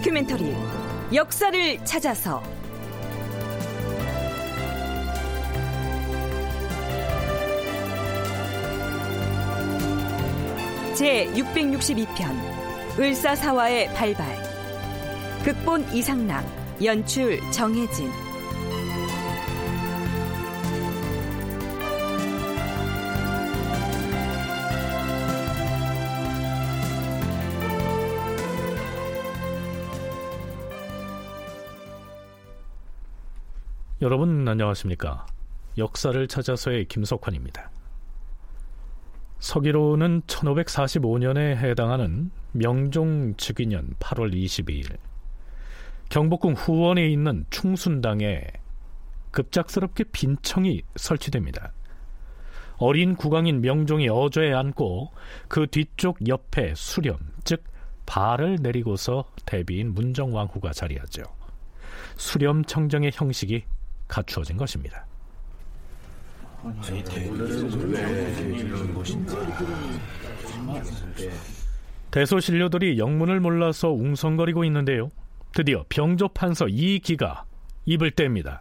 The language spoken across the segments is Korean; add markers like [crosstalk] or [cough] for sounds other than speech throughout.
다큐멘터리 역사를 찾아서. 제 662편 을사사화의 발발. 극본 이상락 연출 정혜진 여러분 안녕하십니까? 역사를 찾아서의 김석환입니다. 서기로는 1545년에 해당하는 명종 즉위년 8월 22일 경복궁 후원에 있는 충순당에 급작스럽게 빈청이 설치됩니다. 어린 국왕인 명종이 어저에 앉고 그 뒤쪽 옆에 수렴, 즉 발을 내리고서 대비인 문정왕후가 자리하죠. 수렴 청정의 형식이 갖추어진 것입니다. 대소신료들이 영문을 몰라서 웅성거리고 있는데요. 드디어 병조판서 이기가 입을 뗍니다.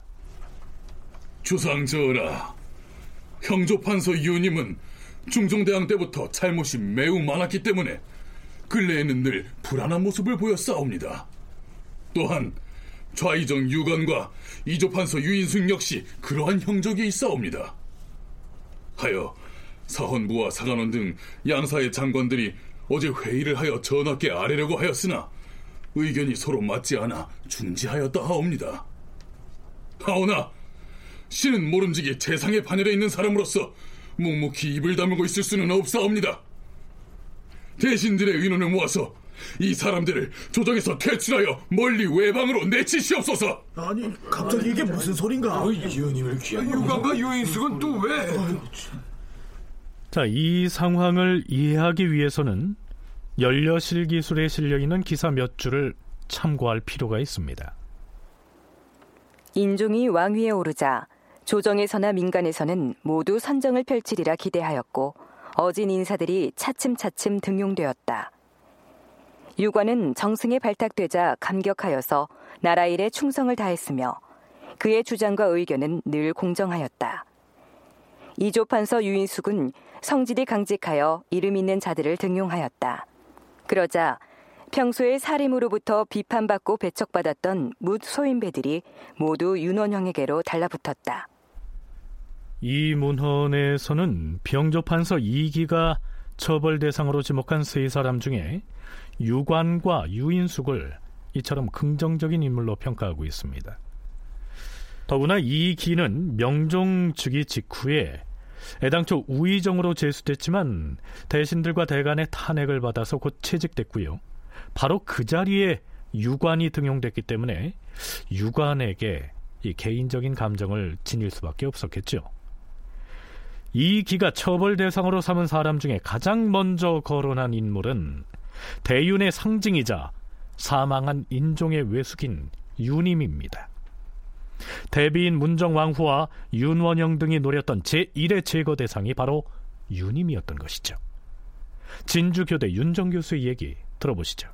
주상 전하, 형조판서 유님은 중종대왕 때부터 잘못이 매우 많았기 때문에 근래에는 늘 불안한 모습을 보였사옵니다. 또한 좌이정 유관과 이조판서 유인숙 역시 그러한 형적이 있사옵니다. 하여 사헌부와 사관원 등 양사의 장관들이 어제 회의를 하여 전하께 아뢰려고 하였으나 의견이 서로 맞지 않아 중지하였다 하옵니다. 하오나 신은 모름지기 재상의 반열에 있는 사람으로서 묵묵히 입을 다물고 있을 수는 없사옵니다. 대신들의 의논을 모아서 이 사람들을 조정에서 퇴출하여 멀리 외방으로 내치시옵소서. 아니 갑자기 이게 무슨 소린가? 유님을 귀한 유관과 유인숙은 또 왜? 자, 이 상황을 이해하기 위해서는 연려실 기술에 실려 있는 기사 몇 줄을 참고할 필요가 있습니다. 인종이 왕위에 오르자 조정에서나 민간에서는 모두 선정을 펼치리라 기대하였고 어진 인사들이 차츰차츰 등용되었다. 유관은 정승에 발탁되자 감격하여서 나라 일에 충성을 다했으며 그의 주장과 의견은 늘 공정하였다. 이조 판서 유인숙은 성질이 강직하여 이름 있는 자들을 등용하였다. 그러자 평소에 사림으로부터 비판받고 배척받았던 묻 소인배들이 모두 윤원형에게로 달라붙었다. 이 문헌에서는 병조판서 이기가 처벌 대상으로 지목한 세 사람 중에 유관과 유인숙을 이처럼 긍정적인 인물로 평가하고 있습니다. 더구나 이 기는 명종 즉위 직후에 애당초 우의정으로 제수됐지만 대신들과 대간의 탄핵을 받아서 곧 채직됐고요. 바로 그 자리에 유관이 등용됐기 때문에 유관에게 이 개인적인 감정을 지닐 수밖에 없었겠죠. 이 기가 처벌 대상으로 삼은 사람 중에 가장 먼저 거론한 인물은 대윤의 상징이자 사망한 인종의 외숙인 유님입니다. 대비인 문정왕후와 윤원영 등이 노렸던 제1의 제거 대상이 바로 유님이었던 것이죠. 진주교대 윤정 교수의 얘기 들어보시죠.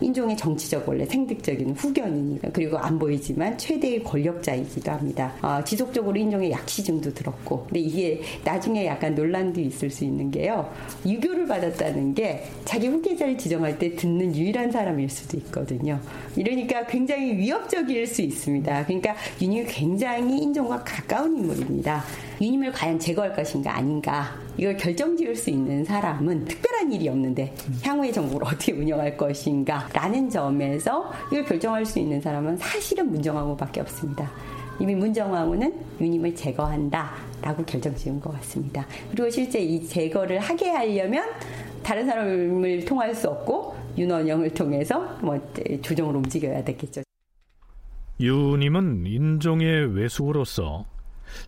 인종의 정치적 원래 생득적인 후견입니다. 그리고 안 보이지만 최대의 권력자이기도 합니다. 어, 지속적으로 인종의 약시증도 들었고, 근데 이게 나중에 약간 논란도 있을 수 있는 게요. 유교를 받았다는 게 자기 후계자를 지정할 때 듣는 유일한 사람일 수도 있거든요. 이러니까 굉장히 위협적일 수 있습니다. 그러니까 윤이 굉장히 인종과 가까운 인물입니다. 유님을 과연 제거할 것인가 아닌가 이걸 결정지을 수 있는 사람은 특별한 일이 없는데 향후의 정부를 [laughs] 어떻게 운영할 것인가 라는 점에서 이걸 결정할 수 있는 사람은 사실은 문정왕후밖에 없습니다. 이미 문정왕후는 유님을 제거한다 라고 결정 지은 것 같습니다. 그리고 실제 이 제거를 하게 하려면 다른 사람을 통할 수 없고 윤원영을 통해서 뭐 조정으로 움직여야 되겠죠. 유님은 인종의 외숙으로서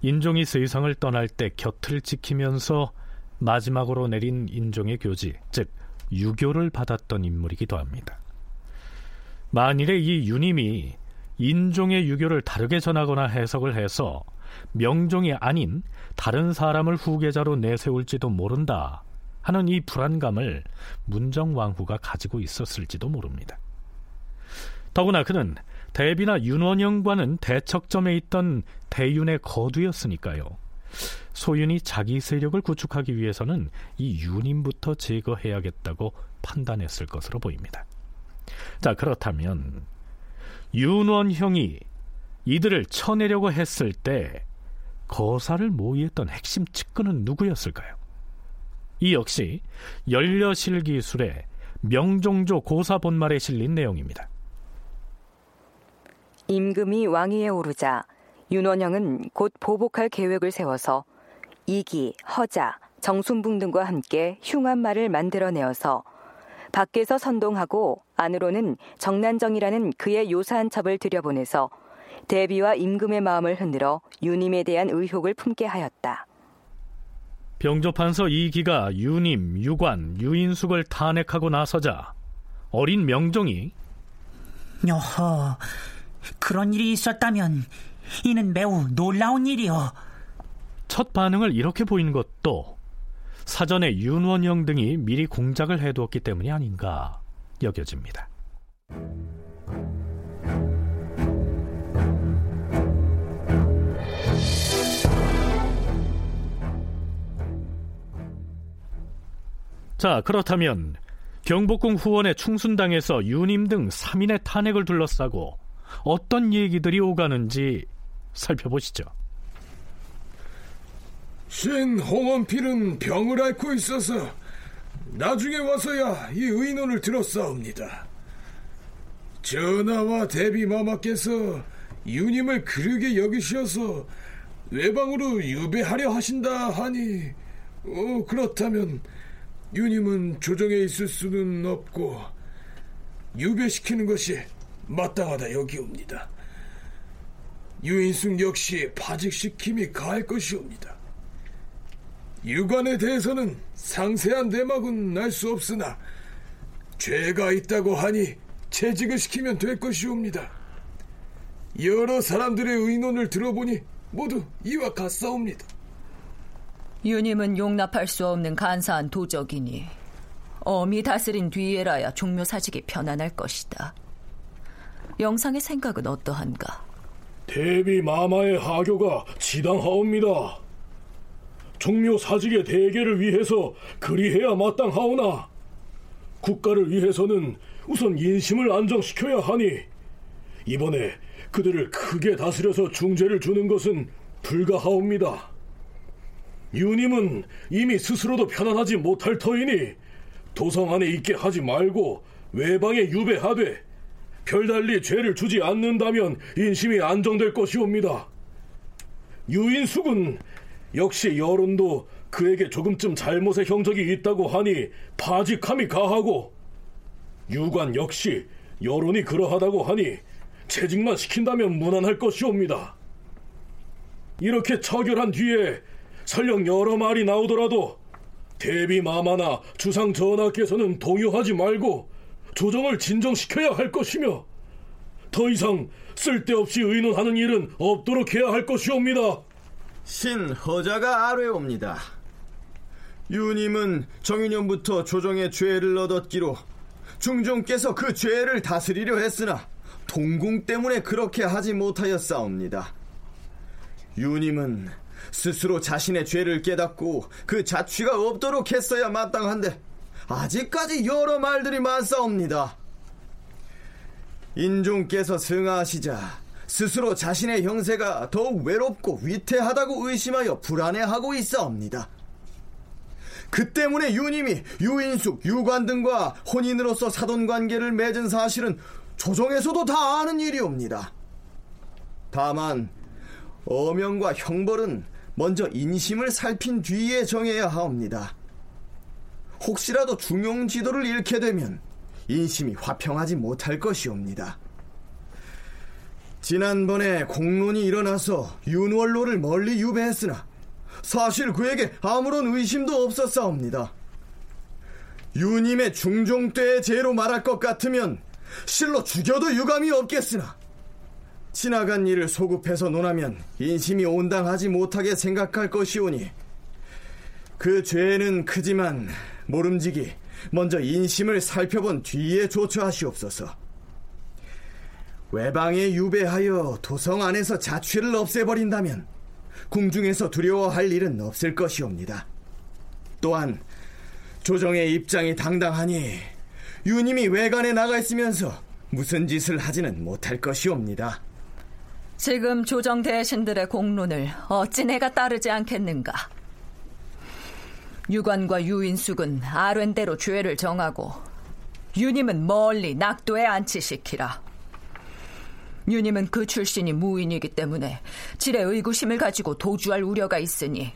인종이 세상을 떠날 때 곁을 지키면서 마지막으로 내린 인종의 교지, 즉 유교를 받았던 인물이기도 합니다. 만일에 이 유님이 인종의 유교를 다르게 전하거나 해석을 해서 명종이 아닌 다른 사람을 후계자로 내세울지도 모른다 하는 이 불안감을 문정왕후가 가지고 있었을지도 모릅니다. 더구나 그는 대비나 윤원영과는 대척점에 있던 대윤의 거두였으니까요. 소윤이 자기 세력을 구축하기 위해서는 이 윤임부터 제거해야겠다고 판단했을 것으로 보입니다. 자, 그렇다면 윤원형이 이들을 쳐내려고 했을 때 거사를 모의했던 핵심 측근은 누구였을까요? 이 역시 연려실 기술의 명종조 고사 본말에 실린 내용입니다. 임금이 왕위에 오르자 윤원영은 곧 보복할 계획을 세워서 이기, 허자, 정순붕 등과 함께 흉한말을 만들어내어서 밖에서 선동하고 안으로는 정난정이라는 그의 요사한 첩을 들여보내서 대비와 임금의 마음을 흔들어 유님에 대한 의혹을 품게 하였다. 병조판서 이기가 유님, 유관, 유인숙을 탄핵하고 나서자 어린 명종이 여허, 그런 일이 있었다면 이는 매우 놀라운 일이요. 첫 반응을 이렇게 보이는 것도 사전에 윤원영 등이 미리 공작을 해두었기 때문이 아닌가 여겨집니다. 자, 그렇다면 경복궁 후원의 충순당에서 유님 등 3인의 탄핵을 둘러싸고 어떤 얘기들이 오가는지 살펴보시죠. 신 홍원필은 병을 앓고 있어서 나중에 와서야 이 의논을 들었사옵니다. 전하와 대비 마마께서 유님을 그르게 여기시어서 외방으로 유배하려 하신다 하니 어, 그렇다면 유님은 조정에 있을 수는 없고 유배시키는 것이 마땅하다 여기옵니다. 유인숙 역시 파직시킴이 가할 것이옵니다. 유관에 대해서는 상세한 내막은 알 수 없으나 죄가 있다고 하니 채직을 시키면 될 것이옵니다. 여러 사람들의 의논을 들어보니 모두 이와 같사옵니다. 유님은 용납할 수 없는 간사한 도적이니 어미 다스린 뒤에라야 종묘 사직이 편안할 것이다. 영상의 생각은 어떠한가? 대비 마마의 하교가 지당하옵니다. 종묘 사직의 대계를 위해서 그리해야 마땅하오나 국가를 위해서는 우선 인심을 안정시켜야 하니 이번에 그들을 크게 다스려서 중재를 주는 것은 불가하옵니다. 유님은 이미 스스로도 편안하지 못할 터이니 도성 안에 있게 하지 말고 외방에 유배하되 별달리 죄를 주지 않는다면 인심이 안정될 것이옵니다. 유인숙은 역시 여론도 그에게 조금쯤 잘못의 형적이 있다고 하니 파직함이 가하고 유관 역시 여론이 그러하다고 하니 채직만 시킨다면 무난할 것이옵니다. 이렇게 처결한 뒤에 설령 여러 말이 나오더라도 대비 마마나 주상 전하께서는 동요하지 말고 조정을 진정시켜야 할 것이며 더 이상 쓸데없이 의논하는 일은 없도록 해야 할 것이옵니다. 신허자가 아뢰옵니다. 유님은 정유년부터 조정의 죄를 얻었기로 중종께서 그 죄를 다스리려 했으나 동궁 때문에 그렇게 하지 못하였사옵니다. 유님은 스스로 자신의 죄를 깨닫고 그 자취가 없도록 했어야 마땅한데 아직까지 여러 말들이 많사옵니다. 인종께서 승하하시자 스스로 자신의 형세가 더욱 외롭고 위태하다고 의심하여 불안해하고 있사옵니다. 그 때문에 유님이 유인숙, 유관 등과 혼인으로서 사돈 관계를 맺은 사실은 조정에서도 다 아는 일이옵니다. 다만 어명과 형벌은 먼저 인심을 살핀 뒤에 정해야 하옵니다. 혹시라도 중용 지도를 잃게 되면 인심이 화평하지 못할 것이옵니다. 지난번에 공론이 일어나서 윤월로를 멀리 유배했으나 사실 그에게 아무런 의심도 없었사옵니다. 유님의 중종 때의 죄로 말할 것 같으면 실로 죽여도 유감이 없겠으나 지나간 일을 소급해서 논하면 인심이 온당하지 못하게 생각할 것이오니 그 죄는 크지만 모름지기 먼저 인심을 살펴본 뒤에 조처하시옵소서. 외방에 유배하여 도성 안에서 자취를 없애버린다면 궁중에서 두려워할 일은 없을 것이옵니다. 또한 조정의 입장이 당당하니 유님이 외관에 나가 있으면서 무슨 짓을 하지는 못할 것이옵니다. 지금 조정 대신들의 공론을 어찌 내가 따르지 않겠는가? 유관과 유인숙은 아랜대로 죄를 정하고 유님은 멀리 낙도에 안치시키라. 유님은 그 출신이 무인이기 때문에 질의 의구심을 가지고 도주할 우려가 있으니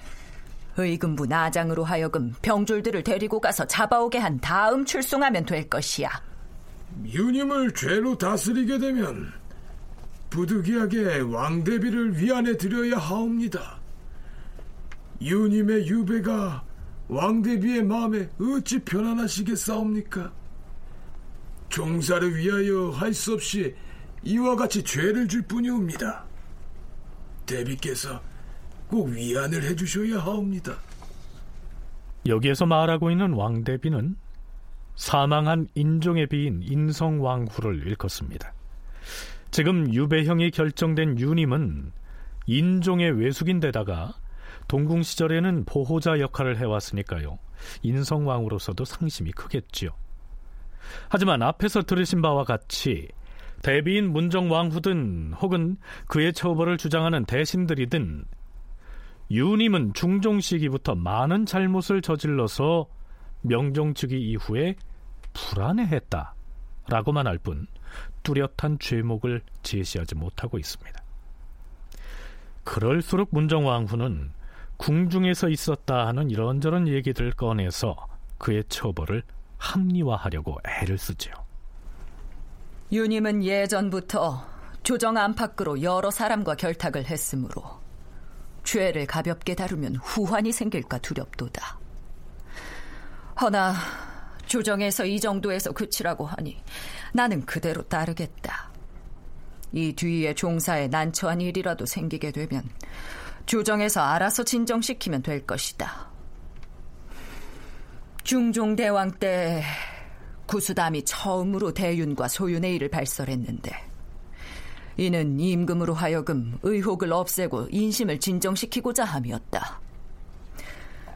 의금부 나장으로 하여금 병졸들을 데리고 가서 잡아오게 한 다음 출송하면 될 것이야. 유님을 죄로 다스리게 되면 부득이하게 왕대비를 위안해 드려야 하옵니다. 유님의 유배가 왕대비의 마음에 어찌 편안하시겠사옵니까? 종사를 위하여 할 수 없이 이와 같이 죄를 줄 뿐이옵니다. 대비께서 꼭 위안을 해주셔야 하옵니다. 여기에서 말하고 있는 왕대비는 사망한 인종의 비인 인성왕후를 일컫습니다. 지금 유배형이 결정된 유님은 인종의 외숙인데다가 동궁 시절에는 보호자 역할을 해왔으니까요. 인성왕으로서도 상심이 크겠지요. 하지만 앞에서 들으신 바와 같이 대비인 문정왕후든 혹은 그의 처벌을 주장하는 대신들이든 유님은 중종 시기부터 많은 잘못을 저질러서 명종 즉위 이후에 불안해했다라고만 할 뿐 뚜렷한 죄목을 제시하지 못하고 있습니다. 그럴수록 문정왕후는 궁중에서 있었다 하는 이런저런 얘기들을 꺼내서 그의 처벌을 합리화하려고 애를 쓰지요. 유님은 예전부터 조정 안팎으로 여러 사람과 결탁을 했으므로 죄를 가볍게 다루면 후환이 생길까 두렵도다. 허나 조정에서 이 정도에서 그치라고 하니 나는 그대로 따르겠다. 이 뒤에 종사에 난처한 일이라도 생기게 되면 조정에서 알아서 진정시키면 될 것이다. 중종대왕 때 구수담이 처음으로 대윤과 소윤의 일을 발설했는데 이는 임금으로 하여금 의혹을 없애고 인심을 진정시키고자 함이었다.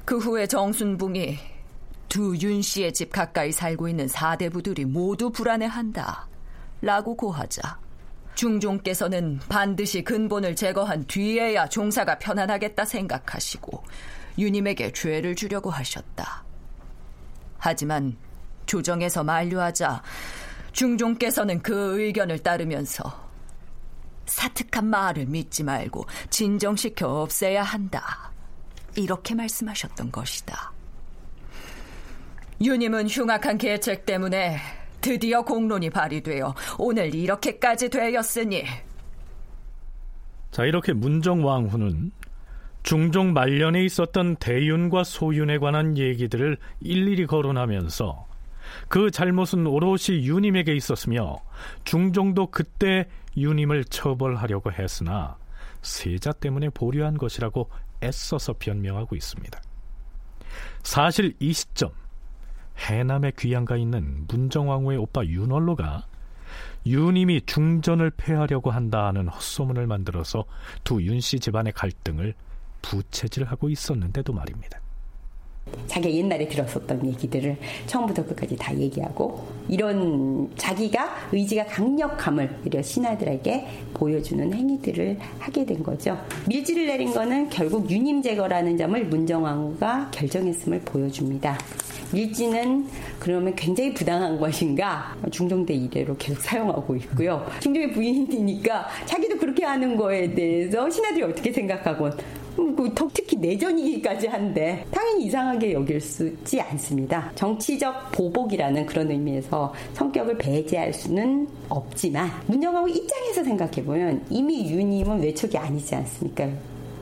그 후에 정순붕이 두 윤 씨의 집 가까이 살고 있는 사대부들이 모두 불안해한다. 라고 고하자 중종께서는 반드시 근본을 제거한 뒤에야 종사가 편안하겠다 생각하시고 유님에게 죄를 주려고 하셨다. 하지만 조정에서 만류하자 중종께서는 그 의견을 따르면서 사특한 말을 믿지 말고 진정시켜 없애야 한다. 이렇게 말씀하셨던 것이다. 유님은 흉악한 계책 때문에 드디어 공론이 발휘되어 오늘 이렇게까지 되었으니 자 이렇게 문정왕후는 중종 말년에 있었던 대윤과 소윤에 관한 얘기들을 일일이 거론하면서 그 잘못은 오롯이 유님에게 있었으며 중종도 그때 유님을 처벌하려고 했으나 세자 때문에 보류한 것이라고 애써서 변명하고 있습니다. 사실 이 시점 해남에 귀양가 있는 문정왕후의 오빠 윤월로가 유님이 중전을 폐하려고 한다는 헛소문을 만들어서 두 윤 씨 집안의 갈등을 부채질하고 있었는데도 말입니다. 자기가 옛날에 들었었던 얘기들을 처음부터 끝까지 다 얘기하고 이런 자기가 의지가 강력함을 이려 신하들에게 보여주는 행위들을 하게 된 거죠. 밀지를 내린 거는 결국 유님 제거라는 점을 문정왕후가 결정했음을 보여줍니다. 밀지는 그러면 굉장히 부당한 것인가 중종대 이래로 계속 사용하고 있고요. 중종의 부인이니까 자기도 그렇게 하는 거에 대해서 신하들이 어떻게 생각하고 그 특히 내전이기까지 한데 당연히 이상하게 여길 수 있지 않습니다. 정치적 보복이라는 그런 의미에서 성격을 배제할 수는 없지만 문정하고 입장에서 생각해 보면 이미 유님은 외척이 아니지 않습니까?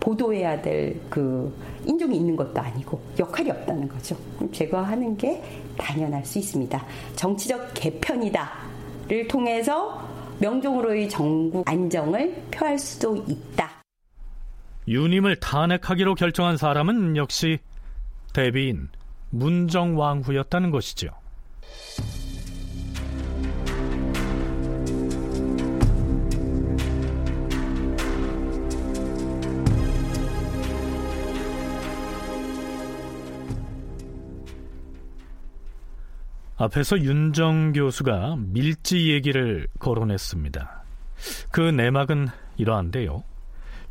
보도해야 될 그 인종이 있는 것도 아니고 역할이 없다는 거죠. 제거하는 게 당연할 수 있습니다. 정치적 개편이다를 통해서 명종으로의 정국 안정을 표할 수도 있다. 유님을 탄핵하기로 결정한 사람은 역시 대비인 문정왕후였다는 것이죠. 앞에서 윤정 교수가 밀지 얘기를 거론했습니다. 그 내막은 이러한데요.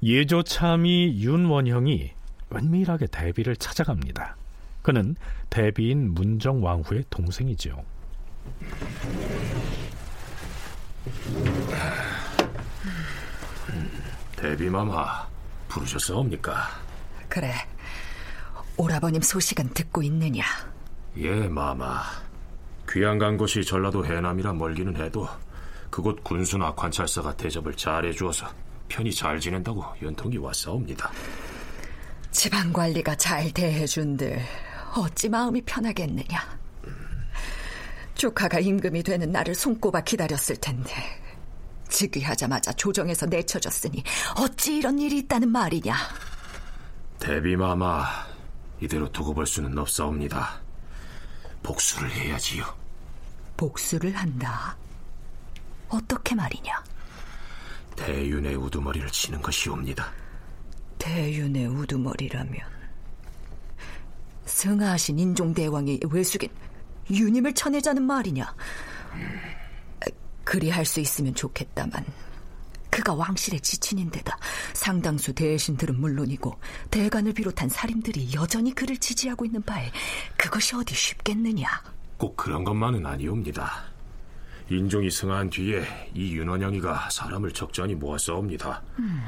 예조참이 윤원형이 은밀하게 대비를 찾아갑니다. 그는 대비인 문정 왕후의 동생이죠. 대비마마 부르셨사옵니까? 그래. 오라버님 소식은 듣고 있느냐? 예, 마마. 귀양 간 곳이 전라도 해남이라 멀기는 해도 그곳 군수나 관찰사가 대접을 잘해주어서 편히 잘 지낸다고 연통이 왔사옵니다. 지방 관리가 잘 대해준들 어찌 마음이 편하겠느냐. 조카가 임금이 되는 날을 손꼽아 기다렸을 텐데 즉위하자마자 조정에서 내쳐졌으니 어찌 이런 일이 있다는 말이냐. 대비마마 이대로 두고 볼 수는 없사옵니다. 복수를 해야지요. 복수를 한다. 어떻게 말이냐? 대윤의 우두머리를 치는 것이옵니다. 대윤의 우두머리라면 승하하신 인종대왕의 외숙인 유님을 쳐내자는 말이냐? 그리할 수 있으면 좋겠다만 그가 왕실의 지친인데다 상당수 대신들은 물론이고 대간을 비롯한 사림들이 여전히 그를 지지하고 있는 바에 그것이 어디 쉽겠느냐? 꼭 그런 것만은 아니옵니다. 인종이 승한 뒤에 이 윤원영이가 사람을 적잖이 모았사옵니다. 음.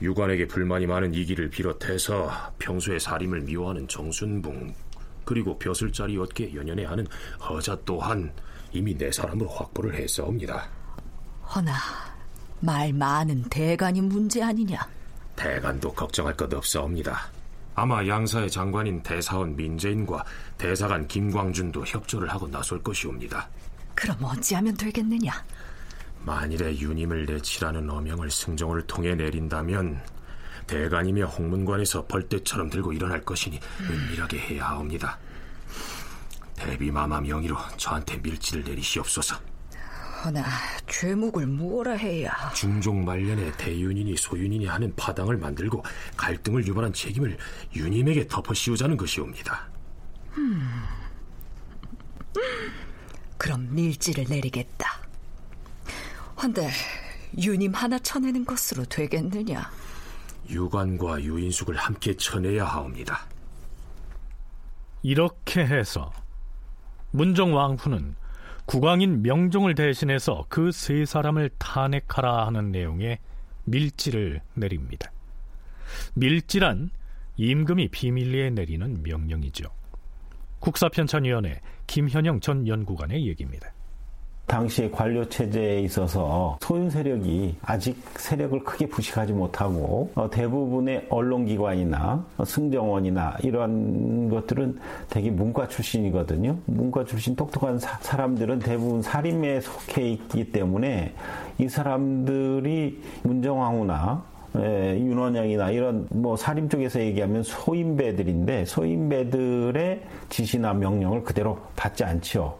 유관에게 불만이 많은 이기를 비롯해서 평소에 사림을 미워하는 정순붕 그리고 벼슬자리 얻게 연연해 하는 허자 또한 이미 내 사람으로 확보를 했사옵니다. 허나 말 많은 대간이 문제 아니냐? 대간도 걱정할 것 없사옵니다. 아마 양사의 장관인 대사원 민재인과 대사관 김광준도 협조를 하고 나설 것이옵니다. 그럼 어찌하면 되겠느냐? 만일에 유님을 내치라는 어명을 승정을 통해 내린다면 대간이며 홍문관에서 벌떼처럼 들고 일어날 것이니 은밀하게 해야 하옵니다. 대비마마 명의로 저한테 밀지를 내리시옵소서. 허나 죄목을 무엇라 해야 중종 말년에 대윤이니 소윤이니 하는 파당을 만들고 갈등을 유발한 책임을 유님에게 덮어씌우자는 것이옵니다. 음. 그럼 밀지를 내리겠다. 헌데 유님 하나 쳐내는 것으로 되겠느냐? 유관과 유인숙을 함께 쳐내야 하옵니다. 이렇게 해서 문정 왕후는 국왕인 명종을 대신해서 그 세 사람을 탄핵하라 하는 내용의 밀지를 내립니다. 밀지란 임금이 비밀리에 내리는 명령이죠. 국사편찬위원회 김현영 전 연구관의 얘기입니다. 당시 관료 체제에 있어서 소윤 세력이 아직 세력을 크게 부식하지 못하고 어, 대부분의 언론기관이나 승정원이나 이러한 것들은 대개 문과 출신이거든요. 문과 출신 똑똑한 사, 람들은 대부분 살인에 속해 있기 때문에 이 사람들이 문정왕후나 예, 윤원영이나 이런 뭐 사림 쪽에서 얘기하면 소인배들인데 소인배들의 지시나 명령을 그대로 받지 않죠.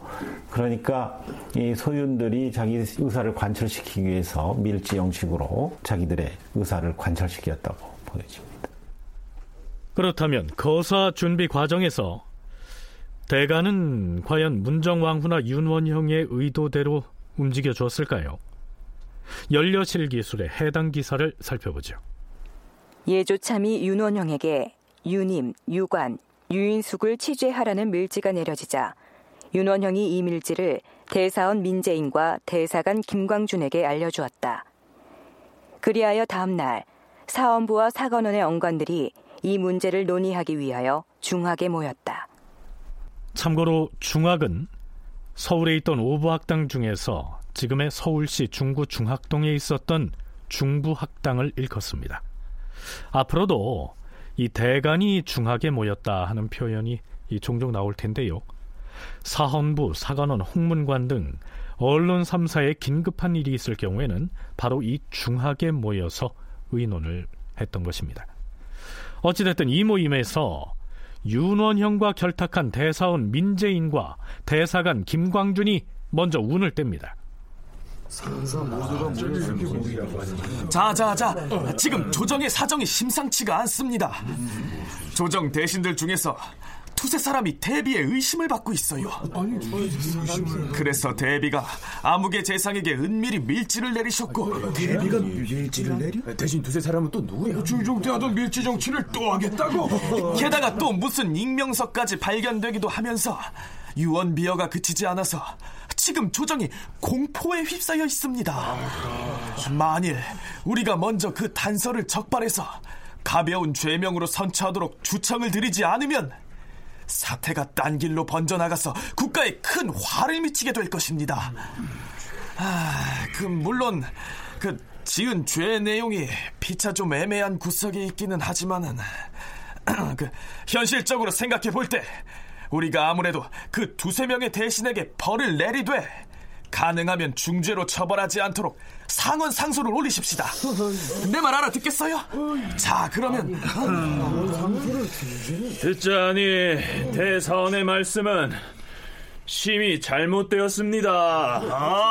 그러니까 이 소윤들이 자기 의사를 관철시키기 위해서 밀지 형식으로 자기들의 의사를 관철시켰다고 보여집니다. 그렇다면 거사 준비 과정에서 대가는 과연 문정왕후나 윤원형의 의도대로 움직여 줬을까요? 연려실 기술의 해당 기사를 살펴보죠. 예조참이 윤원형에게 유님, 유관, 유인숙을 취재하라는 밀지가 내려지자 윤원형이 이 밀지를 대사원 민재인과 대사관 김광준에게 알려주었다. 그리하여 다음 날 사원부와 사관원의 언관들이 이 문제를 논의하기 위하여 중학에 모였다. 참고로 중학은 서울에 있던 오부학당 중에서 지금의 서울시 중구 중학동에 있었던 중부학당을 일컫습니다. 앞으로도 이 대간이 중학에 모였다 하는 표현이 종종 나올 텐데요. 사헌부, 사관원, 홍문관 등 언론 3사에 긴급한 일이 있을 경우에는 바로 이 중학에 모여서 의논을 했던 것입니다. 어찌됐든 이 모임에서 윤원형과 결탁한 대사원 민재인과 대사관 김광준이 먼저 운을 뗍니다. 자자자. 지금 조정의 사정이 심상치가 않습니다. 조정 대신들 중에서 두세 사람이 대비의 의심을 받고 있어요. 그래서 대비가 아무개 재상에게 은밀히 밀지를 내리셨고. 대비가 밀지를 내려? 대신 두세 사람은 또 누구야? 중종대하던 밀지 정치를 또 하겠다고? [laughs] 게다가 또 무슨 익명서까지 발견되기도 하면서 유언비어가 그치지 않아서 지금 조정이 공포에 휩싸여 있습니다. 만일 우리가 먼저 그 단서를 적발해서 가벼운 죄명으로 선처하도록 주청을 드리지 않으면 사태가 딴 길로 번져나가서 국가에 큰 화를 미치게 될 것입니다. 아, 그 물론 그 지은 죄 내용이 피차 좀 애매한 구석이 있기는 하지만은 [clears throat] 그 현실적으로 생각해 볼 때 우리가 아무래도 그 두세 명의 대신에게 벌을 내리되 가능하면 중죄로 처벌하지 않도록 상원 상소를 올리십시다. [laughs] 내 말 알아듣겠어요? 자, 그러면 듣자니 대사원의 말씀은 심히 잘못되었습니다.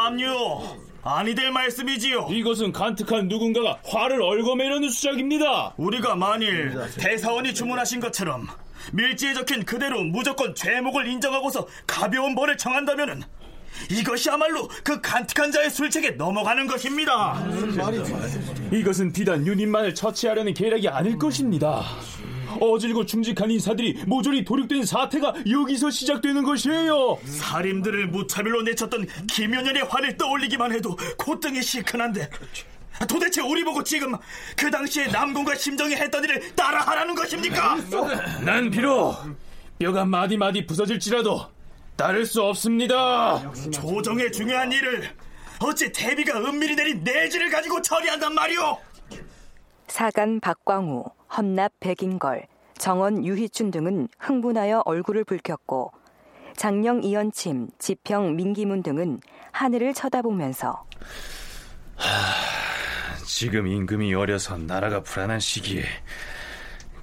아니요. 아니 될 말씀이지요. 이것은 간특한 누군가가 화를 얽어매려는 수작입니다. 우리가 만일 대사원이 주문하신 것처럼 밀지에 적힌 그대로 무조건 죄목을 인정하고서 가벼운 벌을 정한다면은 이것이야말로 그 간특한 자의 술책에 넘어가는 것입니다. 이것은 비단 유님만을 처치하려는 계략이 아닐 것입니다. 어질고 중직한 인사들이 모조리 도륙된 사태가 여기서 시작되는 것이에요. 살인들을 무차별로 내쳤던 김연현의 화를 떠올리기만 해도 콧등이 시큰한데 도대체 우리 보고 지금 그 당시에 남궁과 심정이 했던 일을 따라하라는 것입니까? 난 비록 뼈가 마디마디 부서질지라도 따를 수 없습니다. 조정의 중요한 일을 어찌 대비가 은밀히 내린 내지를 가지고 처리한단 말이오? 사간 박광우, 헌납 백인걸, 정원 유희춘 등은 흥분하여 얼굴을 붉혔고 장령 이연침, 지평 민기문 등은 하늘을 쳐다보면서 하, 지금 임금이 어려서 나라가 불안한 시기에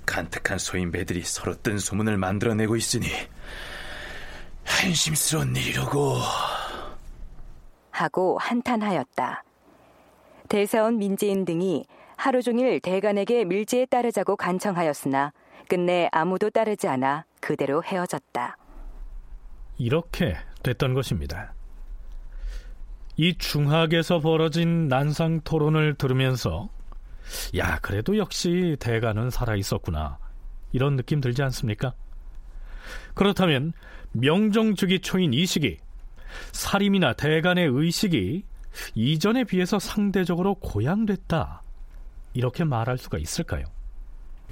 간특한 소인배들이 서로 뜬 소문을 만들어내고 있으니 한심스러운 일이로고 하고 한탄하였다. 대사원 민재인 등이 하루 종일 대간에게 밀지에 따르자고 간청하였으나 끝내 아무도 따르지 않아 그대로 헤어졌다. 이렇게 됐던 것입니다. 이 중학에서 벌어진 난상 토론을 들으면서 야 그래도 역시 대간은 살아 있었구나 이런 느낌 들지 않습니까? 그렇다면 명정주기 초인 이 시기 사림이나 대간의 의식이 이전에 비해서 상대적으로 고양됐다 이렇게 말할 수가 있을까요?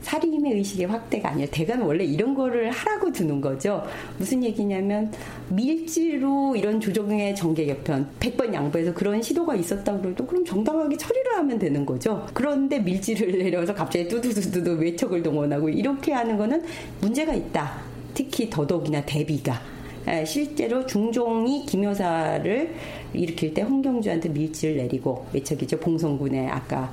살인의 의식의 확대가 아니라 대가는 원래 이런 거를 하라고 두는 거죠. 무슨 얘기냐면 밀지로 이런 조정의 정계 개편 100번 양보해서 그런 시도가 있었다 그래도 그럼 정당하게 처리를 하면 되는 거죠. 그런데 밀지를 내려서 갑자기 뚜두두두두 외척을 동원하고 이렇게 하는 거는 문제가 있다. 특히 더더욱이나 대비가 실제로 중종이 김효사를 일으킬 때 홍경주한테 밀지를 내리고 외척이죠 봉성군의 아까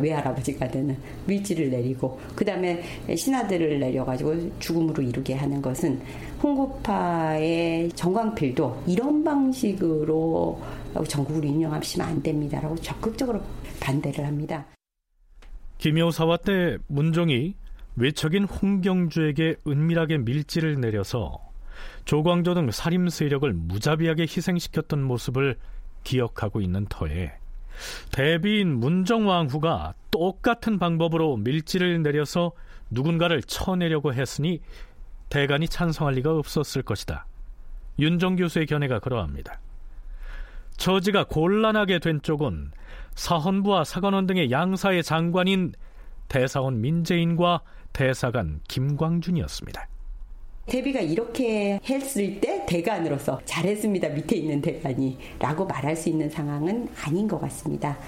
외할아버지가 되는 밀지를 내리고 그 다음에 신하들을 내려가지고 죽음으로 이르게 하는 것은 홍구파의 정광필도 이런 방식으로 전국을 운영하시면 안 됩니다라고 적극적으로 반대를 합니다. 김효사와 때 문종이 외척인 홍경주에게 은밀하게 밀지를 내려서 조광조 등 살림 세력을 무자비하게 희생시켰던 모습을 기억하고 있는 터에 대비인 문정왕후가 똑같은 방법으로 밀지를 내려서 누군가를 쳐내려고 했으니 대간이 찬성할 리가 없었을 것이다. 윤정 교수의 견해가 그러합니다. 처지가 곤란하게 된 쪽은 사헌부와 사관원 등의 양사의 장관인 대사원 민재인과 대사관 김광준이었습니다. 대비가 이렇게 했을 때 대관으로서 잘했습니다. 밑에 있는 대관이 라고 말할 수 있는 상황은 아닌 것 같습니다.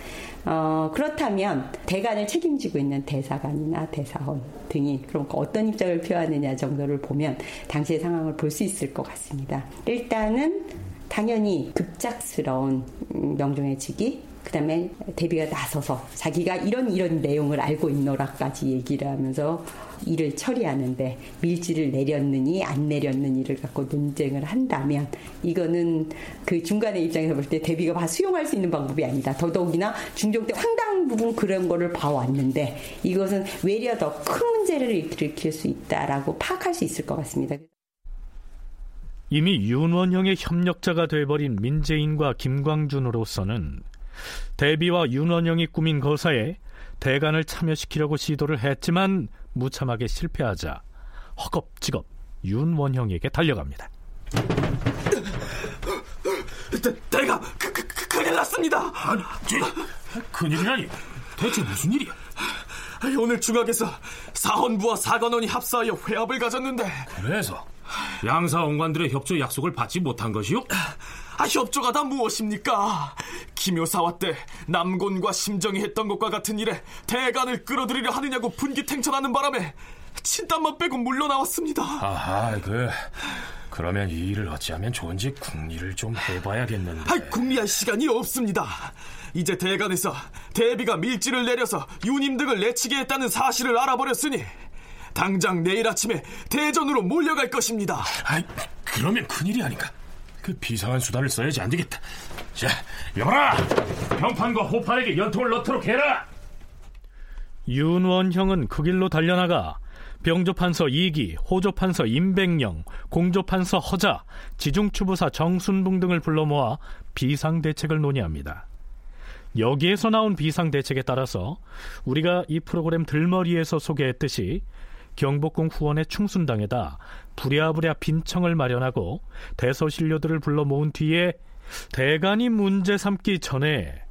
어, 그렇다면 대관을 책임지고 있는 대사관이나 대사원 등이 그럼 어떤 입장을 표하느냐 정도를 보면 당시의 상황을 볼 수 있을 것 같습니다. 일단은 당연히 급작스러운 명종의 직이 그다음에 데비가 나서서 자기가 이런 이런 내용을 알고 있노라까지 얘기를 하면서 일을 처리하는데 밀지를 내렸느니 안 내렸느니를 갖고 논쟁을 한다면 이거는 그 중간의 입장에서 볼때 데비가 봐 수용할 수 있는 방법이 아니다. 더더욱이나 중종 때 상당 부분 그런 거를 봐왔는데 이것은 외려 더 큰 문제를 일으킬 수 있다라고 파악할 수 있을 것 같습니다. 이미 윤원형의 협력자가 돼버린 민재인과 김광준으로서는 대비와 윤원영이 꾸민 거사에 대간을 참여시키려고 시도를 했지만 무참하게 실패하자 허겁지겁 윤원형에게 달려갑니다. 대, 가 그, 그, 그, 큰일 났습니다. 아니, 쟤, 큰일이라니. 대체 무슨 일이야? 오늘 중학에서 사헌부와 사관원이 합사하여 회합을 가졌는데 그래서 양사 원관들의 협조 약속을 받지 못한 것이요? 아, 협조가 다 무엇입니까? 김효사와 때 남곤과 심정이 했던 것과 같은 일에 대간을 끌어들이려 하느냐고 분기탱천하는 바람에 친땀만 빼고 물러나왔습니다. 아하, 그 그러면 이 일을 어찌하면 좋은지 궁리를 좀 해봐야겠는데. 아, 궁리할 시간이 없습니다. 이제 대간에서 대비가 밀지를 내려서 유님 등을 내치게 했다는 사실을 알아버렸으니 당장 내일 아침에 대전으로 몰려갈 것입니다. 아, 그러면 큰일이 아닌가? 그 비상한 수단을 써야지 안 되겠다. 자, 여봐라! 병판과 호판에게 연통을 넣도록 해라! 윤원형은 그 길로 달려나가 병조판서 이기, 호조판서 임백령, 공조판서 허자, 지중추부사 정순붕 등을 불러 모아 비상대책을 논의합니다. 여기에서 나온 비상대책에 따라서 우리가 이 프로그램 들머리에서 소개했듯이 경복궁 후원의 충순당에다 부랴부랴 빈청을 마련하고 대서신료들을 불러 모은 뒤에 대간이 문제 삼기 전에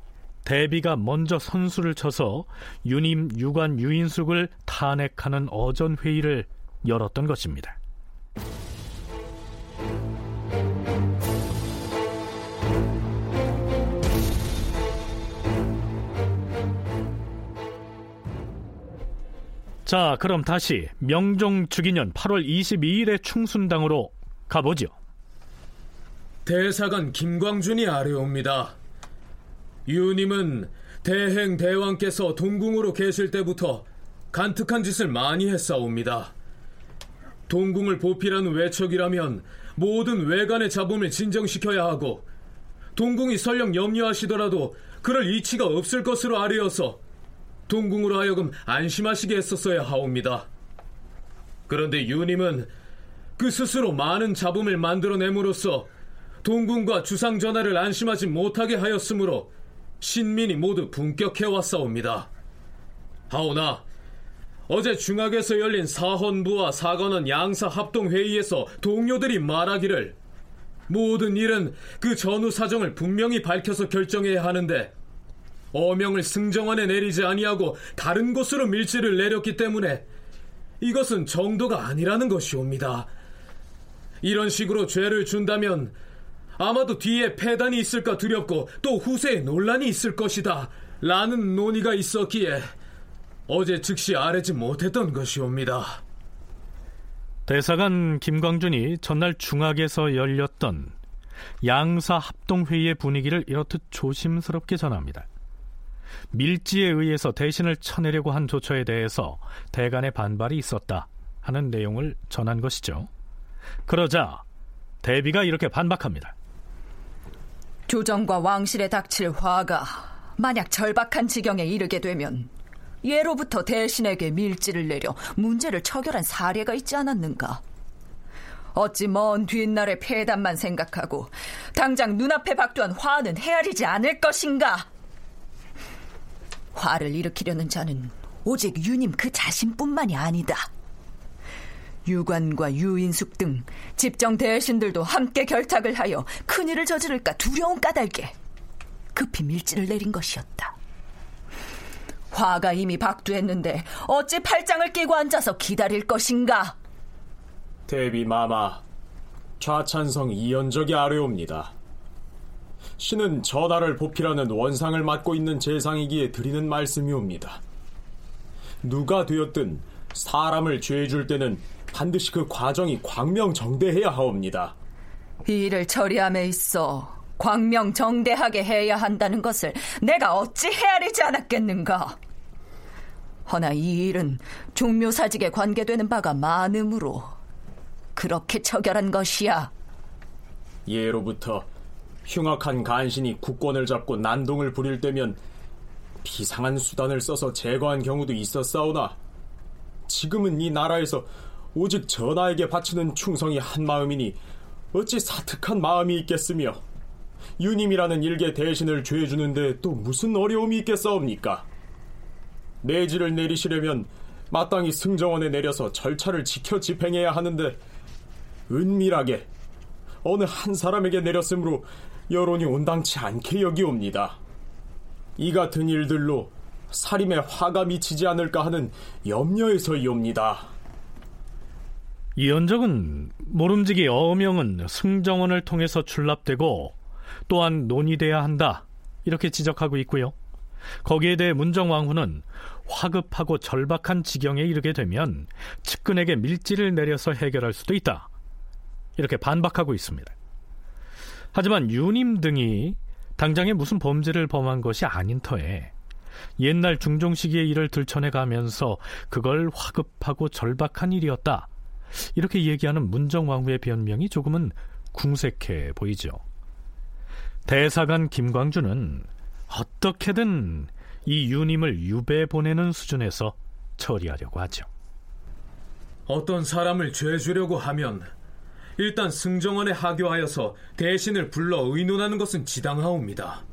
대비가 먼저 선수를 쳐서 유님 유관 유인숙을 탄핵하는 어전 회의를 열었던 것입니다. 자, 그럼 다시 명종 주기년 8월 22일의 충순당으로 가보죠. 대사관 김광준이 아뢰옵니다. 유님은 대행 대왕께서 동궁으로 계실 때부터 간특한 짓을 많이 했사옵니다. 동궁을 보필하는 외척이라면 모든 외관의 잡음을 진정시켜야 하고 동궁이 설령 염려하시더라도 그럴 이치가 없을 것으로 아뢰어서 동궁으로 하여금 안심하시게 했었어야 하옵니다. 그런데 유님은 그 스스로 많은 잡음을 만들어냄으로써 동궁과 주상 전하를 안심하지 못하게 하였으므로 신민이 모두 분격해 왔사옵니다. 하오나 어제 중학에서 열린 사헌부와 사관원 양사 합동 회의에서 동료들이 말하기를 모든 일은 그 전후 사정을 분명히 밝혀서 결정해야 하는데 어명을 승정원에 내리지 아니하고 다른 곳으로 밀지를 내렸기 때문에 이것은 정도가 아니라는 것이옵니다. 이런 식으로 죄를 준다면 아마도 뒤에 폐단이 있을까 두렵고 또 후세에 논란이 있을 것이다. 라는 논의가 있었기에 어제 즉시 아뢰지 못했던 것이옵니다. 대사관 김광준이 전날 중학에서 열렸던 양사 합동회의의 분위기를 이렇듯 조심스럽게 전합니다. 밀지에 의해서 대신을 쳐내려고 한 조처에 대해서 대간의 반발이 있었다 하는 내용을 전한 것이죠. 그러자 대비가 이렇게 반박합니다. 조정과 왕실에 닥칠 화가 만약 절박한 지경에 이르게 되면 예로부터 대신에게 밀지를 내려 문제를 처결한 사례가 있지 않았는가? 어찌 먼 뒷날의 폐단만 생각하고 당장 눈앞에 박두한 화는 헤아리지 않을 것인가? 화를 일으키려는 자는 오직 유님 그 자신뿐만이 아니다. 유관과 유인숙 등 집정 대신들도 함께 결탁을 하여 큰일을 저지를까 두려운 까닭에 급히 밀지를 내린 것이었다. 화가 이미 박두했는데 어찌 팔짱을 끼고 앉아서 기다릴 것인가? 대비 마마, 좌찬성 이연적이 아뢰옵니다. 신은 전하를 보필하는 원상을 맡고 있는 재상이기에 드리는 말씀이옵니다. 누가 되었든 사람을 죄줄 때는 반드시 그 과정이 광명정대해야 하옵니다. 이 일을 처리함에 있어 광명정대하게 해야 한다는 것을 내가 어찌 헤아리지 않았겠는가? 허나 이 일은 종묘사직에 관계되는 바가 많으므로 그렇게 처결한 것이야. 예로부터 흉악한 간신이 국권을 잡고 난동을 부릴 때면 비상한 수단을 써서 제거한 경우도 있었사오나 지금은 이 나라에서 오직 전하에게 바치는 충성이 한 마음이니 어찌 사특한 마음이 있겠으며 유님이라는 일개 대신을 죄주는데 또 무슨 어려움이 있겠사옵니까? 내지를 내리시려면 마땅히 승정원에 내려서 절차를 지켜 집행해야 하는데 은밀하게 어느 한 사람에게 내렸으므로 여론이 온당치 않게 여기옵니다. 이 같은 일들로 살림에 화가 미치지 않을까 하는 염려에서이옵니다. 이연적은 모름지기 어명은 승정원을 통해서 출납되고 또한 논의돼야 한다 이렇게 지적하고 있고요. 거기에 대해 문정왕후는 화급하고 절박한 지경에 이르게 되면 측근에게 밀지를 내려서 해결할 수도 있다 이렇게 반박하고 있습니다. 하지만 유님 등이 당장에 무슨 범죄를 범한 것이 아닌 터에 옛날 중종 시기의 일을 들춰내 가면서 그걸 화급하고 절박한 일이었다. 이렇게 얘기하는 문정왕후의 변명이 조금은 궁색해 보이죠. 대사관 김광주는 어떻게든 이 유님을 유배 보내는 수준에서 처리하려고 하죠. 어떤 사람을 죄 주려고 하면 일단 승정원에 하교하여서 대신을 불러 의논하는 것은 지당하옵니다.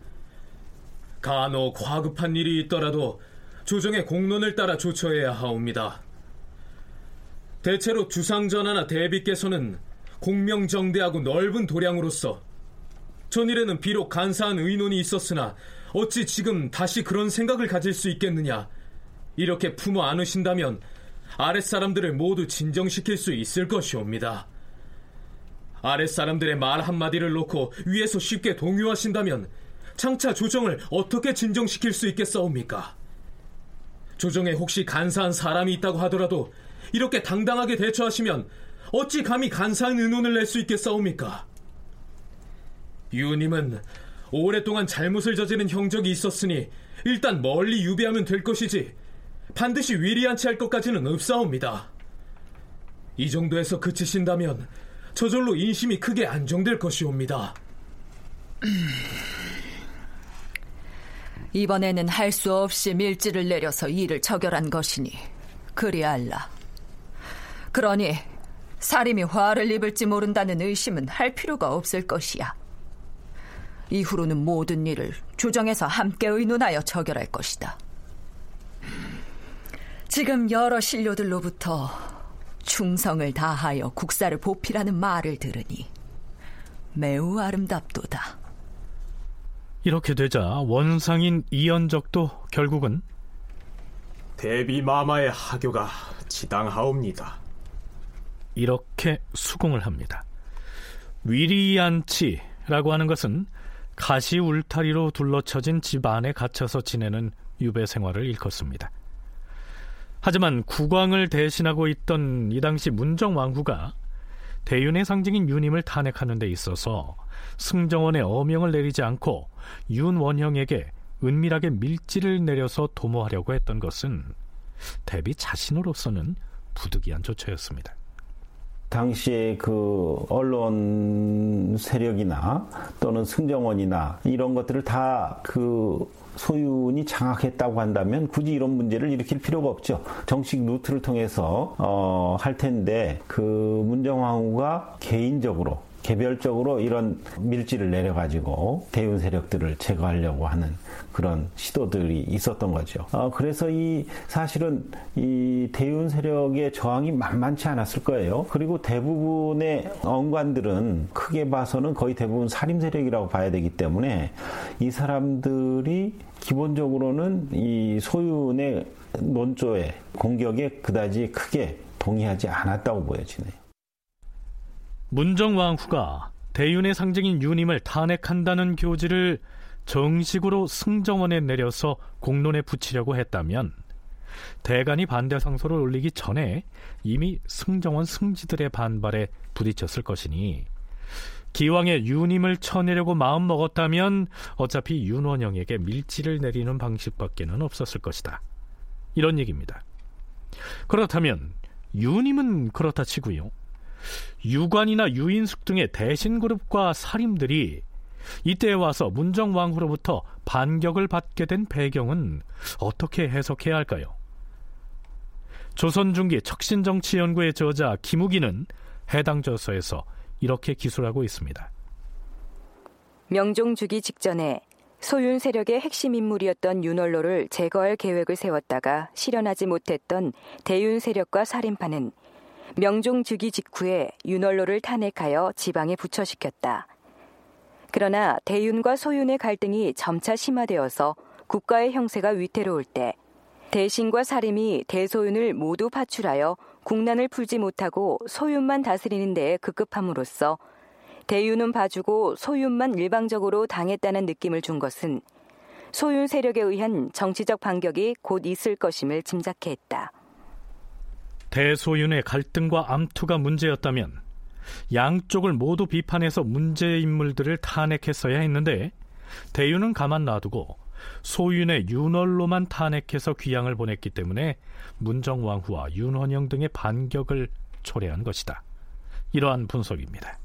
간혹 과급한 일이 있더라도 조정의 공론을 따라 조처해야 하옵니다. 대체로 주상전하나 대비께서는 공명정대하고 넓은 도량으로서 전일에는 비록 간사한 의논이 있었으나 어찌 지금 다시 그런 생각을 가질 수 있겠느냐 이렇게 품어 안으신다면 아랫사람들을 모두 진정시킬 수 있을 것이옵니다. 아랫사람들의 말 한마디를 놓고 위에서 쉽게 동요하신다면 장차 조정을 어떻게 진정시킬 수 있겠사옵니까? 조정에 혹시 간사한 사람이 있다고 하더라도 이렇게 당당하게 대처하시면 어찌 감히 간사한 의논을 낼 수 있겠사옵니까? 유님은 오랫동안 잘못을 저지른 형적이 있었으니 일단 멀리 유배하면 될 것이지 반드시 위리한치 할 것까지는 없사옵니다. 이 정도에서 그치신다면 저절로 인심이 크게 안정될 것이옵니다. 이번에는 할 수 없이 밀지를 내려서 일을 처결한 것이니 그리 알라. 그러니 사림이 화를 입을지 모른다는 의심은 할 필요가 없을 것이야. 이후로는 모든 일을 조정에서 함께 의논하여 처결할 것이다. 지금 여러 신료들로부터 충성을 다하여 국사를 보필하는 말을 들으니 매우 아름답도다. 이렇게 되자 원상인 이연적도 결국은 대비 마마의 하교가 지당하옵니다. 이렇게 수긍을 합니다. 위리안치라고 하는 것은 가시 울타리로 둘러쳐진 집 안에 갇혀서 지내는 유배 생활을 일컫습니다. 하지만 국왕을 대신하고 있던 이 당시 문정왕후가 대윤의 상징인 유님을 탄핵하는 데 있어서 승정원의 어명을 내리지 않고 윤원형에게 은밀하게 밀지를 내려서 도모하려고 했던 것은 대비 자신으로서는 부득이한 조처였습니다. 당시에 그 언론 세력이나 또는 승정원이나 이런 것들을 다 그 소윤이 장악했다고 한다면 굳이 이런 문제를 일으킬 필요가 없죠. 정식 루트를 통해서 어, 할 텐데 그 문정왕후가 개인적으로 개별적으로 이런 밀지를 내려가지고 대윤 세력들을 제거하려고 하는 그런 시도들이 있었던 거죠. 어, 그래서 이 사실은 이 대윤 세력의 저항이 만만치 않았을 거예요. 그리고 대부분의 언관들은 크게 봐서는 거의 대부분 살림 세력이라고 봐야 되기 때문에 이 사람들이 기본적으로는 이 소윤의 논조에 공격에 그다지 크게 동의하지 않았다고 보여지네요. 문정왕후가 대윤의 상징인 유님을 탄핵한다는 교지를 정식으로 승정원에 내려서 공론에 붙이려고 했다면 대간이 반대 상소를 올리기 전에 이미 승정원 승지들의 반발에 부딪혔을 것이니 기왕에 유님을 쳐내려고 마음먹었다면 어차피 윤원영에게 밀지를 내리는 방식밖에는 없었을 것이다. 이런 얘기입니다. 그렇다면 유님은 그렇다 치고요. 유관이나 유인숙 등의 대신 그룹과 사림들이 이때에 와서 문정왕후로부터 반격을 받게 된 배경은 어떻게 해석해야 할까요? 조선 중기 척신정치연구의 저자 김우기는 해당 저서에서 이렇게 기술하고 있습니다. 명종 주기 직전에 소윤 세력의 핵심 인물이었던 윤월로를 제거할 계획을 세웠다가 실현하지 못했던 대윤 세력과 살인파는 명종 즉위 직후에 윤월로를 탄핵하여 지방에 부처시켰다. 그러나 대윤과 소윤의 갈등이 점차 심화되어서 국가의 형세가 위태로울 때 대신과 사림이 대소윤을 모두 파출하여 국난을 풀지 못하고 소윤만 다스리는 데에 급급함으로써 대윤은 봐주고 소윤만 일방적으로 당했다는 느낌을 준 것은 소윤 세력에 의한 정치적 반격이 곧 있을 것임을 짐작해 했다. 대소윤의 갈등과 암투가 문제였다면 양쪽을 모두 비판해서 문제 인물들을 탄핵했어야 했는데 대윤은 가만 놔두고 소윤의 윤월로만 탄핵해서 귀양을 보냈기 때문에 문정왕후와 윤헌영 등의 반격을 초래한 것이다. 이러한 분석입니다.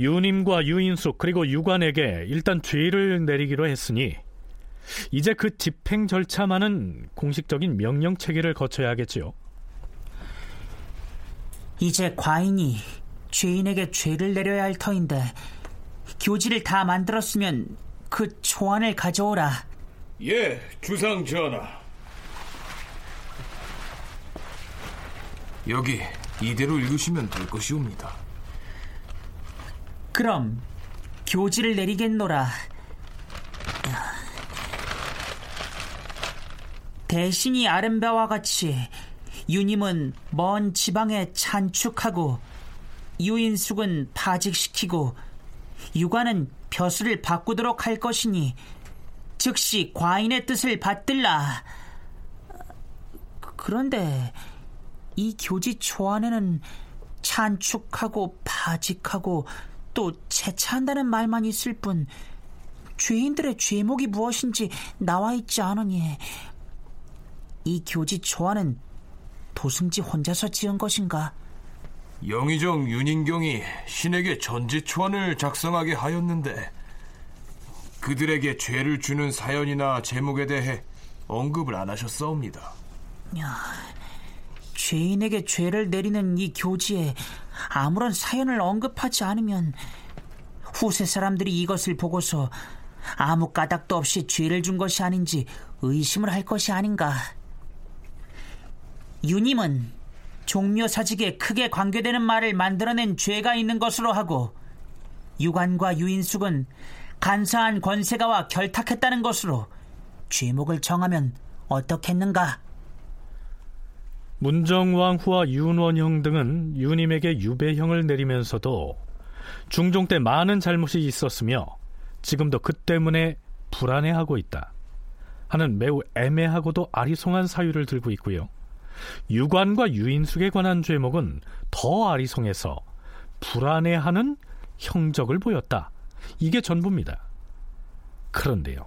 유님과 유인숙 그리고 유관에게 일단 죄를 내리기로 했으니 이제 그 집행 절차만은 공식적인 명령 체계를 거쳐야 하겠지요. 이제 과인이 죄인에게 죄를 내려야 할 터인데 교지를 다 만들었으면 그 초안을 가져오라. 예, 주상 전하. 여기 이대로 읽으시면 될 것이옵니다. 그럼 교지를 내리겠노라. 대신이 아름바와 같이 유님은 먼 지방에 찬축하고 유인숙은 파직시키고 유관은 벼슬을 바꾸도록 할 것이니 즉시 과인의 뜻을 받들라. 그런데 이 교지 초안에는 찬축하고 파직하고 또 채차한다는 말만 있을 뿐 죄인들의 죄목이 무엇인지 나와 있지 않으니 이 교지 초안은 도승지 혼자서 지은 것인가? 영의정 윤인경이 신에게 전지 초안을 작성하게 하였는데 그들에게 죄를 주는 사연이나 제목에 대해 언급을 안 하셨사옵니다. 야, 죄인에게 죄를 내리는 이 교지에 아무런 사연을 언급하지 않으면 후세 사람들이 이것을 보고서 아무 까닭도 없이 죄를 준 것이 아닌지 의심을 할 것이 아닌가. 유님은 종묘사직에 크게 관계되는 말을 만들어낸 죄가 있는 것으로 하고 유관과 유인숙은 간사한 권세가와 결탁했다는 것으로 죄목을 정하면 어떻겠는가? 문정왕 후와 윤원형 등은 유님에게 유배형을 내리면서도 중종 때 많은 잘못이 있었으며 지금도 그 때문에 불안해하고 있다 하는 매우 애매하고도 아리송한 사유를 들고 있고요. 유관과 유인숙에 관한 죄목은 더 아리송해서 불안해하는 형적을 보였다. 이게 전부입니다. 그런데요.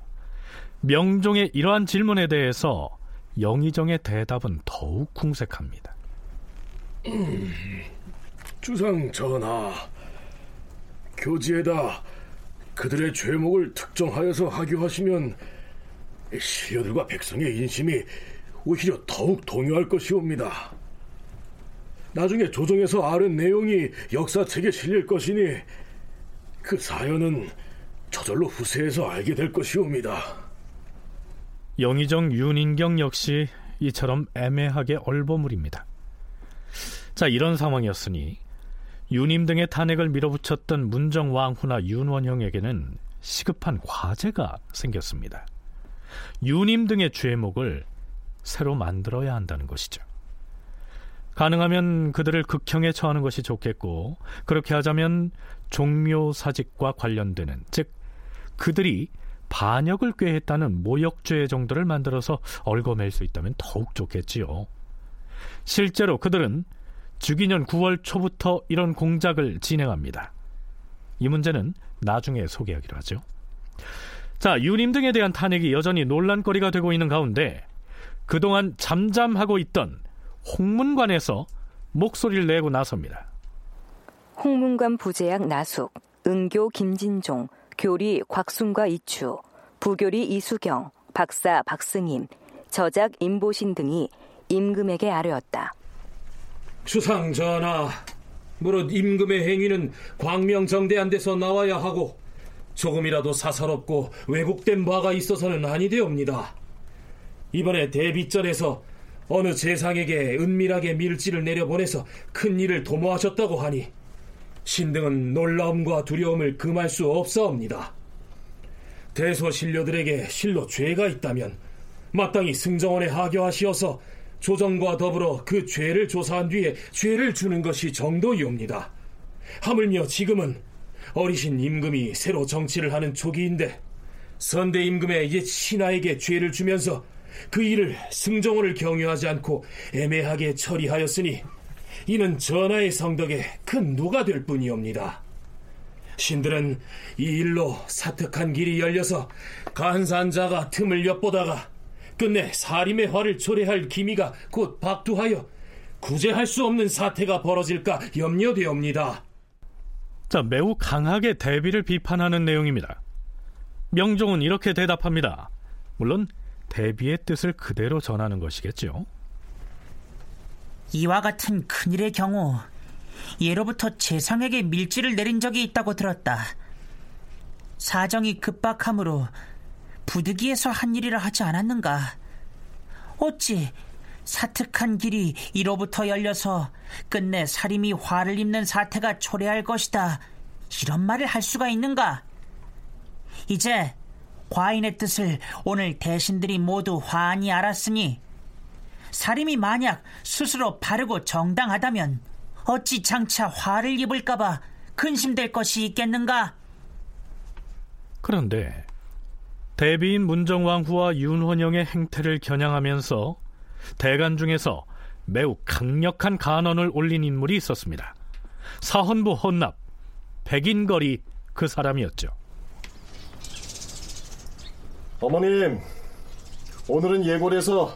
명종의 이러한 질문에 대해서 영의정의 대답은 더욱 궁색합니다. 음, 주상 전하, 교지에다 그들의 죄목을 특정하여서 하교하시면 신료들과 백성의 인심이 오히려 더욱 동요할 것이옵니다. 나중에 조정에서 아는 내용이 역사책에 실릴 것이니 그 사연은 저절로 후세에서 알게 될 것이옵니다. 영의정 윤인경 역시 이처럼 애매하게 얼버무립니다. 자, 이런 상황이었으니 윤임 등의 탄핵을 밀어붙였던 문정왕후나 윤원형에게는 시급한 과제가 생겼습니다. 윤임 등의 죄목을 새로 만들어야 한다는 것이죠. 가능하면 그들을 극형에 처하는 것이 좋겠고 그렇게 하자면 종묘 사직과 관련되는 즉 그들이 반역을 꾀했다는 모욕죄 정도를 만들어서 얽어맬 수 있다면 더욱 좋겠지요. 실제로 그들은 주기년 9월 초부터 이런 공작을 진행합니다. 이 문제는 나중에 소개하기로 하죠. 자, 유님 등에 대한 탄핵이 여전히 논란거리가 되고 있는 가운데 그동안 잠잠하고 있던 홍문관에서 목소리를 내고 나섭니다. 홍문관 부재양 나숙, 은교 김진종, 교리 곽순과 이추, 부교리 이수경, 박사 박승임, 저작 임보신 등이 임금에게 아뢰었다. 주상 전하, 무릇 임금의 행위는 광명정대한 데서 나와야 하고 조금이라도 사사롭고 왜곡된 바가 있어서는 아니되옵니다. 이번에 대비전에서 어느 재상에게 은밀하게 밀지를 내려보내서 큰 일을 도모하셨다고 하니 신등은 놀라움과 두려움을 금할 수 없사옵니다. 대소신료들에게 실로 죄가 있다면 마땅히 승정원에 하교하시어서 조정과 더불어 그 죄를 조사한 뒤에 죄를 주는 것이 정도이옵니다. 하물며 지금은 어리신 임금이 새로 정치를 하는 초기인데 선대 임금의 옛 신하에게 죄를 주면서 그 일을 승정원을 경유하지 않고 애매하게 처리하였으니 이는 전하의 성덕에 큰 누가 될 뿐이옵니다. 신들은 이 일로 사특한 길이 열려서 간산자가 틈을 엿보다가 끝내 사림의 화를 초래할 기미가 곧 박두하여 구제할 수 없는 사태가 벌어질까 염려되옵니다. 자, 매우 강하게 대비를 비판하는 내용입니다. 명종은 이렇게 대답합니다. 물론 대비의 뜻을 그대로 전하는 것이겠죠. 이와 같은 큰일의 경우 예로부터 재상에게 밀지를 내린 적이 있다고 들었다. 사정이 급박하므로 부득이해서 한 일이라 하지 않았는가? 어찌 사특한 길이 이로부터 열려서 끝내 사림이 화를 입는 사태가 초래할 것이다. 이런 말을 할 수가 있는가? 이제 과인의 뜻을 오늘 대신들이 모두 환히 알았으니 사림이 만약 스스로 바르고 정당하다면 어찌 장차 화를 입을까봐 근심될 것이 있겠는가? 그런데 대비인 문정왕후와 윤헌영의 행태를 겨냥하면서 대간 중에서 매우 강력한 간언을 올린 인물이 있었습니다. 사헌부 헌납 백인거리 그 사람이었죠. 어머님, 오늘은 예골에서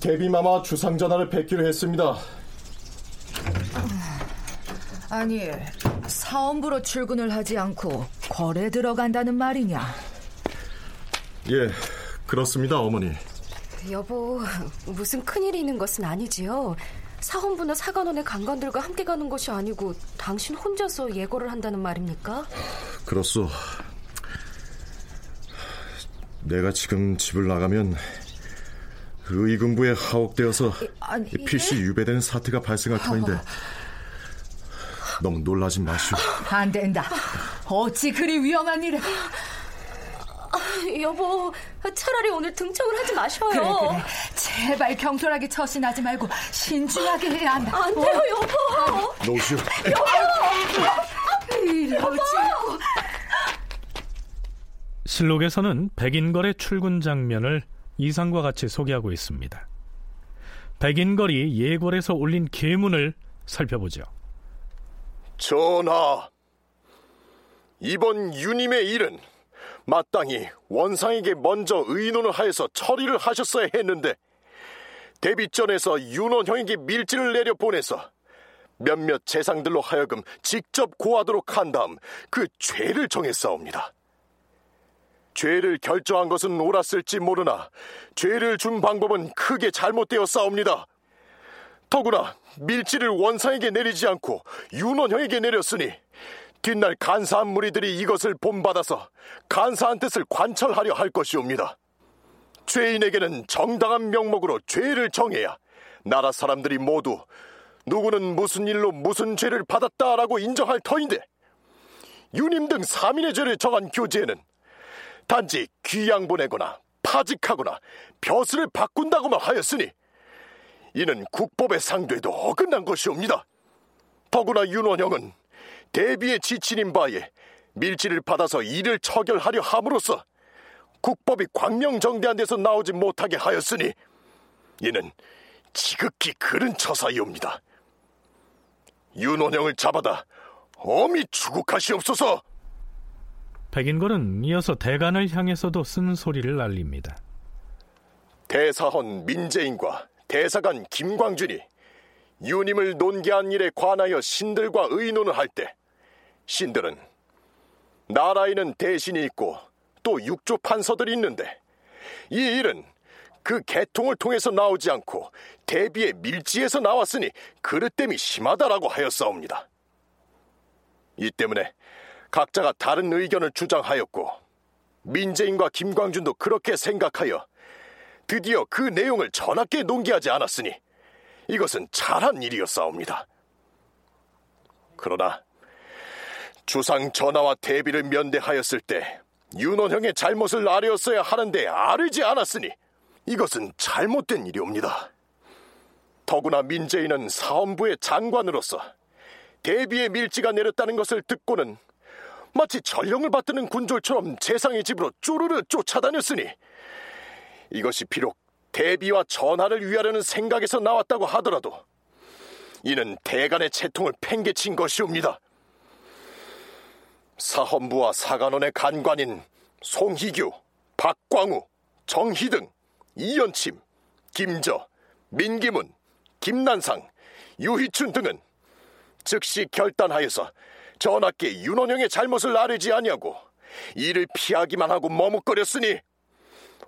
대비마마 주상 전화를 뵙기로 했습니다. 아니, 사원부로 출근을 하지 않고 거래 들어간다는 말이냐? 예, 그렇습니다, 어머니. 여보, 무슨 큰일이 있는 것은 아니지요. 사헌부나 사관원의 강관들과 함께 가는 것이 아니고 당신 혼자서 예고를 한다는 말입니까? 그렇소. 내가 지금 집을 나가면 의금부에 하옥되어서 아니, 필시 유배되는 사태가 발생할 터인데 너무 놀라지 마시오. 안 된다. 어찌 그리 위험한 일을... 아, 여보, 차라리 오늘 등청을 하지 마셔요. 그래, 그래. 제발 경솔하게 처신하지 말고 신중하게 해야 한다. 안 돼요, 여보. 놓으시오. 여보! 이러지. 실록에서는 백인걸의 출근 장면을 이상과 같이 소개하고 있습니다. 백인걸이 예골에서 올린 계문을 살펴보죠. 전하, 이번 유님의 일은 마땅히 원상에게 먼저 의논을 하여서 처리를 하셨어야 했는데 대비전에서 윤원형에게 밀지를 내려 보내서 몇몇 재상들로 하여금 직접 고하도록 한 다음 그 죄를 정했사옵니다. 죄를 결정한 것은 옳았을지 모르나 죄를 준 방법은 크게 잘못되었사옵니다. 더구나 밀지를 원상에게 내리지 않고 윤원형에게 내렸으니 뒷날 간사한 무리들이 이것을 본받아서 간사한 뜻을 관철하려 할 것이옵니다. 죄인에게는 정당한 명목으로 죄를 정해야 나라 사람들이 모두 누구는 무슨 일로 무슨 죄를 받았다라고 인정할 터인데 유님 등 3인의 죄를 정한 교재에는 단지 귀양 보내거나 파직하거나 벼슬을 바꾼다고만 하였으니 이는 국법의 상대도 어긋난 것이옵니다. 더구나 윤원형은 대비의 지친인 바에 밀지를 받아서 일을 처결하려 함으로써 국법이 광명정대한 데서 나오지 못하게 하였으니 이는 지극히 그른 처사이옵니다. 윤원형을 잡아다 엄히 추국하시옵소서. 백인걸은 이어서 대간을 향해서도 쓴 소리를 날립니다. 대사헌 민재인과 대사관 김광준이 유님을 논계한 일에 관하여 신들과 의논을 할 때 신들은 나라에는 대신이 있고 또 육조 판서들이 있는데 이 일은 그 개통을 통해서 나오지 않고 대비의 밀지에서 나왔으니 그릇됨이 심하다라고 하였사옵니다. 이 때문에 각자가 다른 의견을 주장하였고 민재인과 김광준도 그렇게 생각하여 드디어 그 내용을 전하께 농기하지 않았으니 이것은 잘한 일이었사옵니다. 그러나 주상 전하와 대비를 면대하였을 때 윤원형의 잘못을 아뢰었어야 하는데 아뢰지 않았으니 이것은 잘못된 일이옵니다. 더구나 민재인은 사원부의 장관으로서 대비의 밀지가 내렸다는 것을 듣고는 마치 전령을 받드는 군졸처럼 재상의 집으로 쪼르르 쫓아다녔으니 이것이 비록 대비와 전하를 위하려는 생각에서 나왔다고 하더라도 이는 대간의 채통을 팽개친 것이옵니다. 사헌부와 사관원의 간관인 송희규, 박광우, 정희등, 이연침, 김저, 민기문, 김난상, 유희춘 등은 즉시 결단하여서 전하께 윤원영의 잘못을 아뢰지 아니하고 이를 피하기만 하고 머뭇거렸으니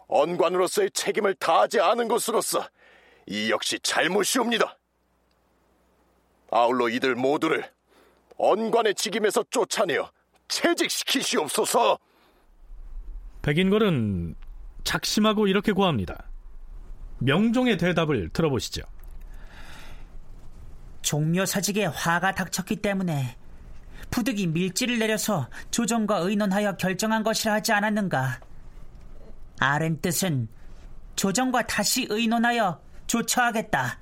언관으로서의 책임을 다하지 않은 것으로서 이 역시 잘못이옵니다. 아울러 이들 모두를 언관의 직임에서 쫓아내어 채직시키시옵소서. 백인걸은 작심하고 이렇게 고합니다. 명종의 대답을 들어보시죠. 종묘 사직에 화가 닥쳤기 때문에 부득이 밀지를 내려서 조정과 의논하여 결정한 것이라 하지 않았는가? 아렌 뜻은 조정과 다시 의논하여 조처하겠다.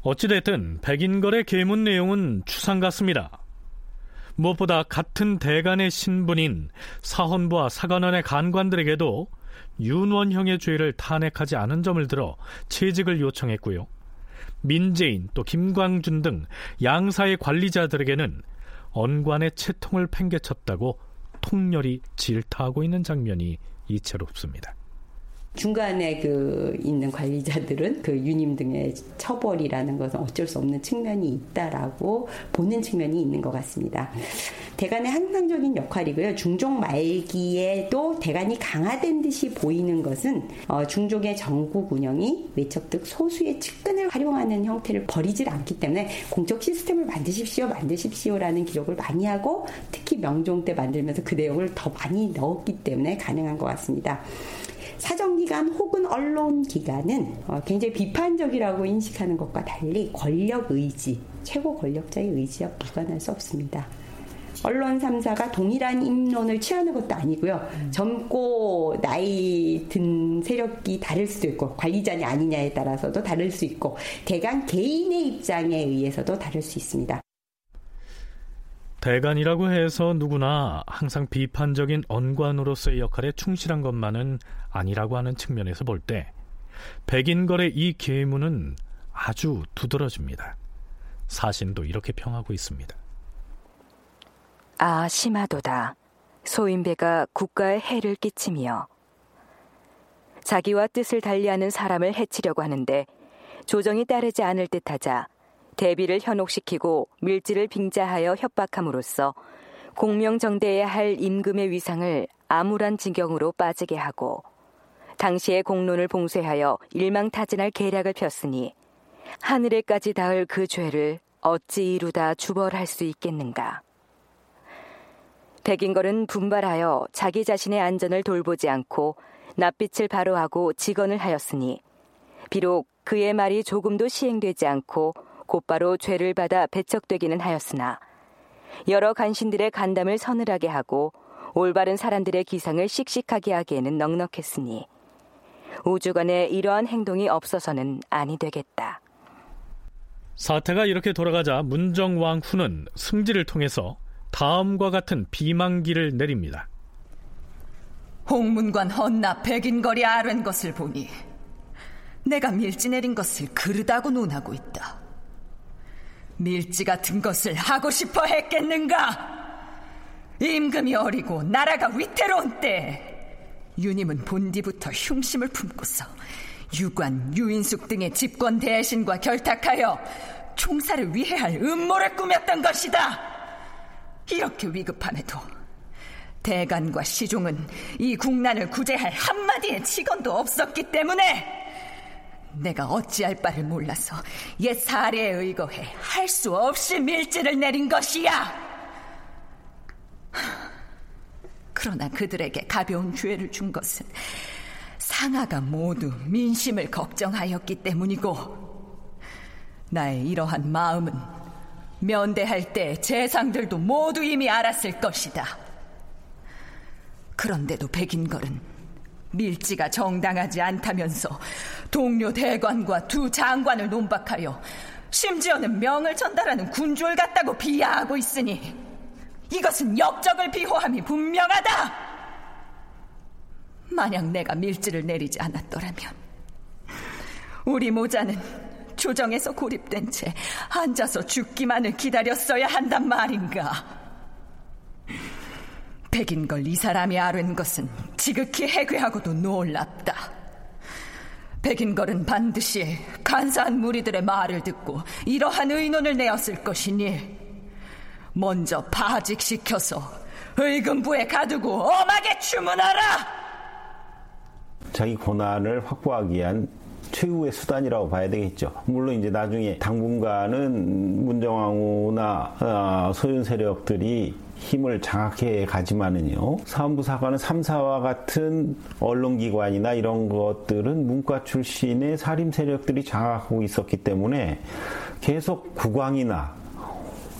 어찌됐든 백인걸의 계문 내용은 추상 같습니다. 무엇보다 같은 대간의 신분인 사헌부와 사관원의 간관들에게도 윤원형의 죄를 탄핵하지 않은 점을 들어 채직을 요청했고요. 민재인 또 김광준 등 양사의 관리자들에게는 언관의 채통을 팽개쳤다고 통렬히 질타하고 있는 장면이 이채롭습니다. 중간에 그 있는 관리자들은 그 유님 등의 처벌이라는 것은 어쩔 수 없는 측면이 있다라고 보는 측면이 있는 것 같습니다. 대간의 항상적인 역할이고요. 중종 말기에도 대간이 강화된 듯이 보이는 것은 어, 중종의 정국 운영이 외척득 소수의 측근을 활용하는 형태를 버리질 않기 때문에 공적 시스템을 만드십시오, 만드십시오라는 기록을 많이 하고 특히 명종 때 만들면서 그 내용을 더 많이 넣었기 때문에 가능한 것 같습니다. 사정기관 혹은 언론기관은 어, 굉장히 비판적이라고 인식하는 것과 달리 권력 의지, 최고 권력자의 의지와 무관할 수 없습니다. 언론 3사가 동일한 입론을 취하는 것도 아니고요. 젊고 나이 든 세력이 다를 수도 있고 관리자냐 아니냐에 따라서도 다를 수 있고 대강 개인의 입장에 의해서도 다를 수 있습니다. 대간이라고 해서 누구나 항상 비판적인 언관으로서의 역할에 충실한 것만은 아니라고 하는 측면에서 볼 때 백인걸의 이 계문은 아주 두드러집니다. 사신도 이렇게 평하고 있습니다. 아 심하도다. 소인배가 국가에 해를 끼치며 자기와 뜻을 달리하는 사람을 해치려고 하는데 조정이 따르지 않을 듯하자 대비를 현혹시키고 밀지를 빙자하여 협박함으로써 공명정대해야 할 임금의 위상을 암울한 지경으로 빠지게 하고 당시의 공론을 봉쇄하여 일망타진할 계략을 폈으니 하늘에까지 닿을 그 죄를 어찌 이루다 주벌할 수 있겠는가. 백인걸은 분발하여 자기 자신의 안전을 돌보지 않고 낯빛을 바로하고 직언을 하였으니 비록 그의 말이 조금도 시행되지 않고 곧바로 죄를 받아 배척되기는 하였으나 여러 간신들의 간담을 서늘하게 하고 올바른 사람들의 기상을 씩씩하게 하기에는 넉넉했으니 우주간에 이러한 행동이 없어서는 아니 되겠다. 사태가 이렇게 돌아가자 문정왕 후는 승지를 통해서 다음과 같은 비망기를 내립니다. 홍문관 헌납 백인거리 아랜 것을 보니 내가 밀지 내린 것을 그르다고 논하고 있다. 밀지 같은 것을 하고 싶어 했겠는가? 임금이 어리고 나라가 위태로운 때 유님은 본디부터 흉심을 품고서 유관, 유인숙 등의 집권 대신과 결탁하여 총사를 위해할 음모를 꾸몄던 것이다. 이렇게 위급함에도 대간과 시종은 이 국난을 구제할 한마디의 직원도 없었기 때문에 내가 어찌할 바를 몰라서 옛 사례에 의거해 할 수 없이 밀지를 내린 것이야. 그러나 그들에게 가벼운 죄를 준 것은 상하가 모두 민심을 걱정하였기 때문이고 나의 이러한 마음은 면대할 때 재상들도 모두 이미 알았을 것이다. 그런데도 백인걸은 밀지가 정당하지 않다면서 동료 대관과 두 장관을 논박하여 심지어는 명을 전달하는 군주를 갖다고 비하하고 있으니 이것은 역적을 비호함이 분명하다. 만약 내가 밀지를 내리지 않았더라면 우리 모자는 조정에서 고립된 채 앉아서 죽기만을 기다렸어야 한단 말인가. 백인 걸 이 사람이 아는 것은 지극히 해괴하고도 놀랍다. 백인 걸은 반드시 간사한 무리들의 말을 듣고 이러한 의논을 내었을 것이니 먼저 파직시켜서 의금부에 가두고 엄하게 주문하라. 자기 권한을 확보하기 위한 최후의 수단이라고 봐야 되겠죠. 물론 이제 나중에 당분간은 문정왕후나 어, 소윤 세력들이 힘을 장악해 가지만은요. 사원부 사관은 3사와 같은 언론기관이나 이런 것들은 문과 출신의 사림 세력들이 장악하고 있었기 때문에 계속 국왕이나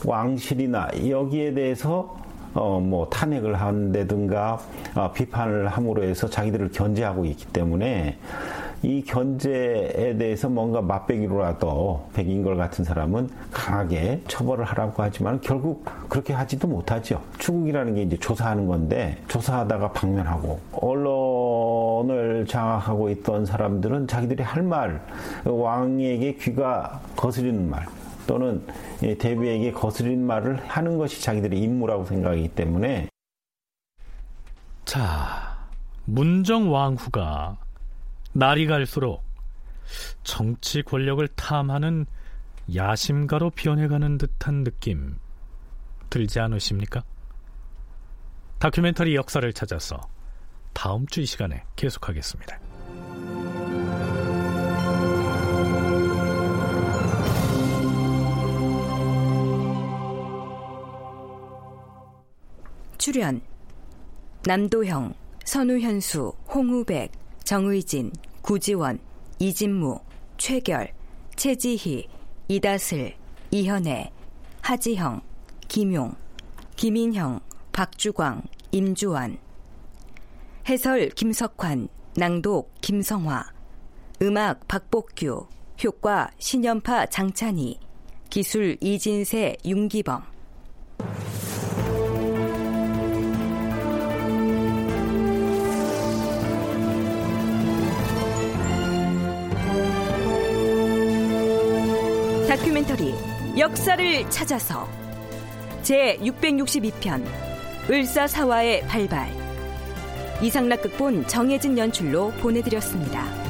왕실이나 여기에 대해서 어, 뭐 탄핵을 한다든가 어, 비판을 함으로 해서 자기들을 견제하고 있기 때문에 이 견제에 대해서 뭔가 맛배기로라도 백인 걸 같은 사람은 강하게 처벌을 하라고 하지만 결국 그렇게 하지도 못하죠. 추국이라는 게 이제 조사하는 건데 조사하다가 방면하고 언론을 장악하고 있던 사람들은 자기들이 할 말, 왕에게 귀가 거스리는 말, 또는 대비에게 거스린 말을 하는 것이 자기들의 임무라고 생각하기 때문에 자 문정왕후가 날이 갈수록 정치 권력을 탐하는 야심가로 변해가는 듯한 느낌 들지 않으십니까? 다큐멘터리 역사를 찾아서 다음 주 이 시간에 계속하겠습니다. 출연 남도형, 선우현수, 홍우백, 정의진, 구지원, 이진무, 최결, 최지희, 이다슬, 이현애, 하지형, 김용, 김인형, 박주광, 임주환. 해설 김석환, 낭독 김성화. 음악 박복규, 효과 신연파 장찬희, 기술 이진세 윤기범 다큐멘터리 역사를 찾아서 제 662편 을사사화의 발발 이상락 극본 정혜진 연출로 보내드렸습니다.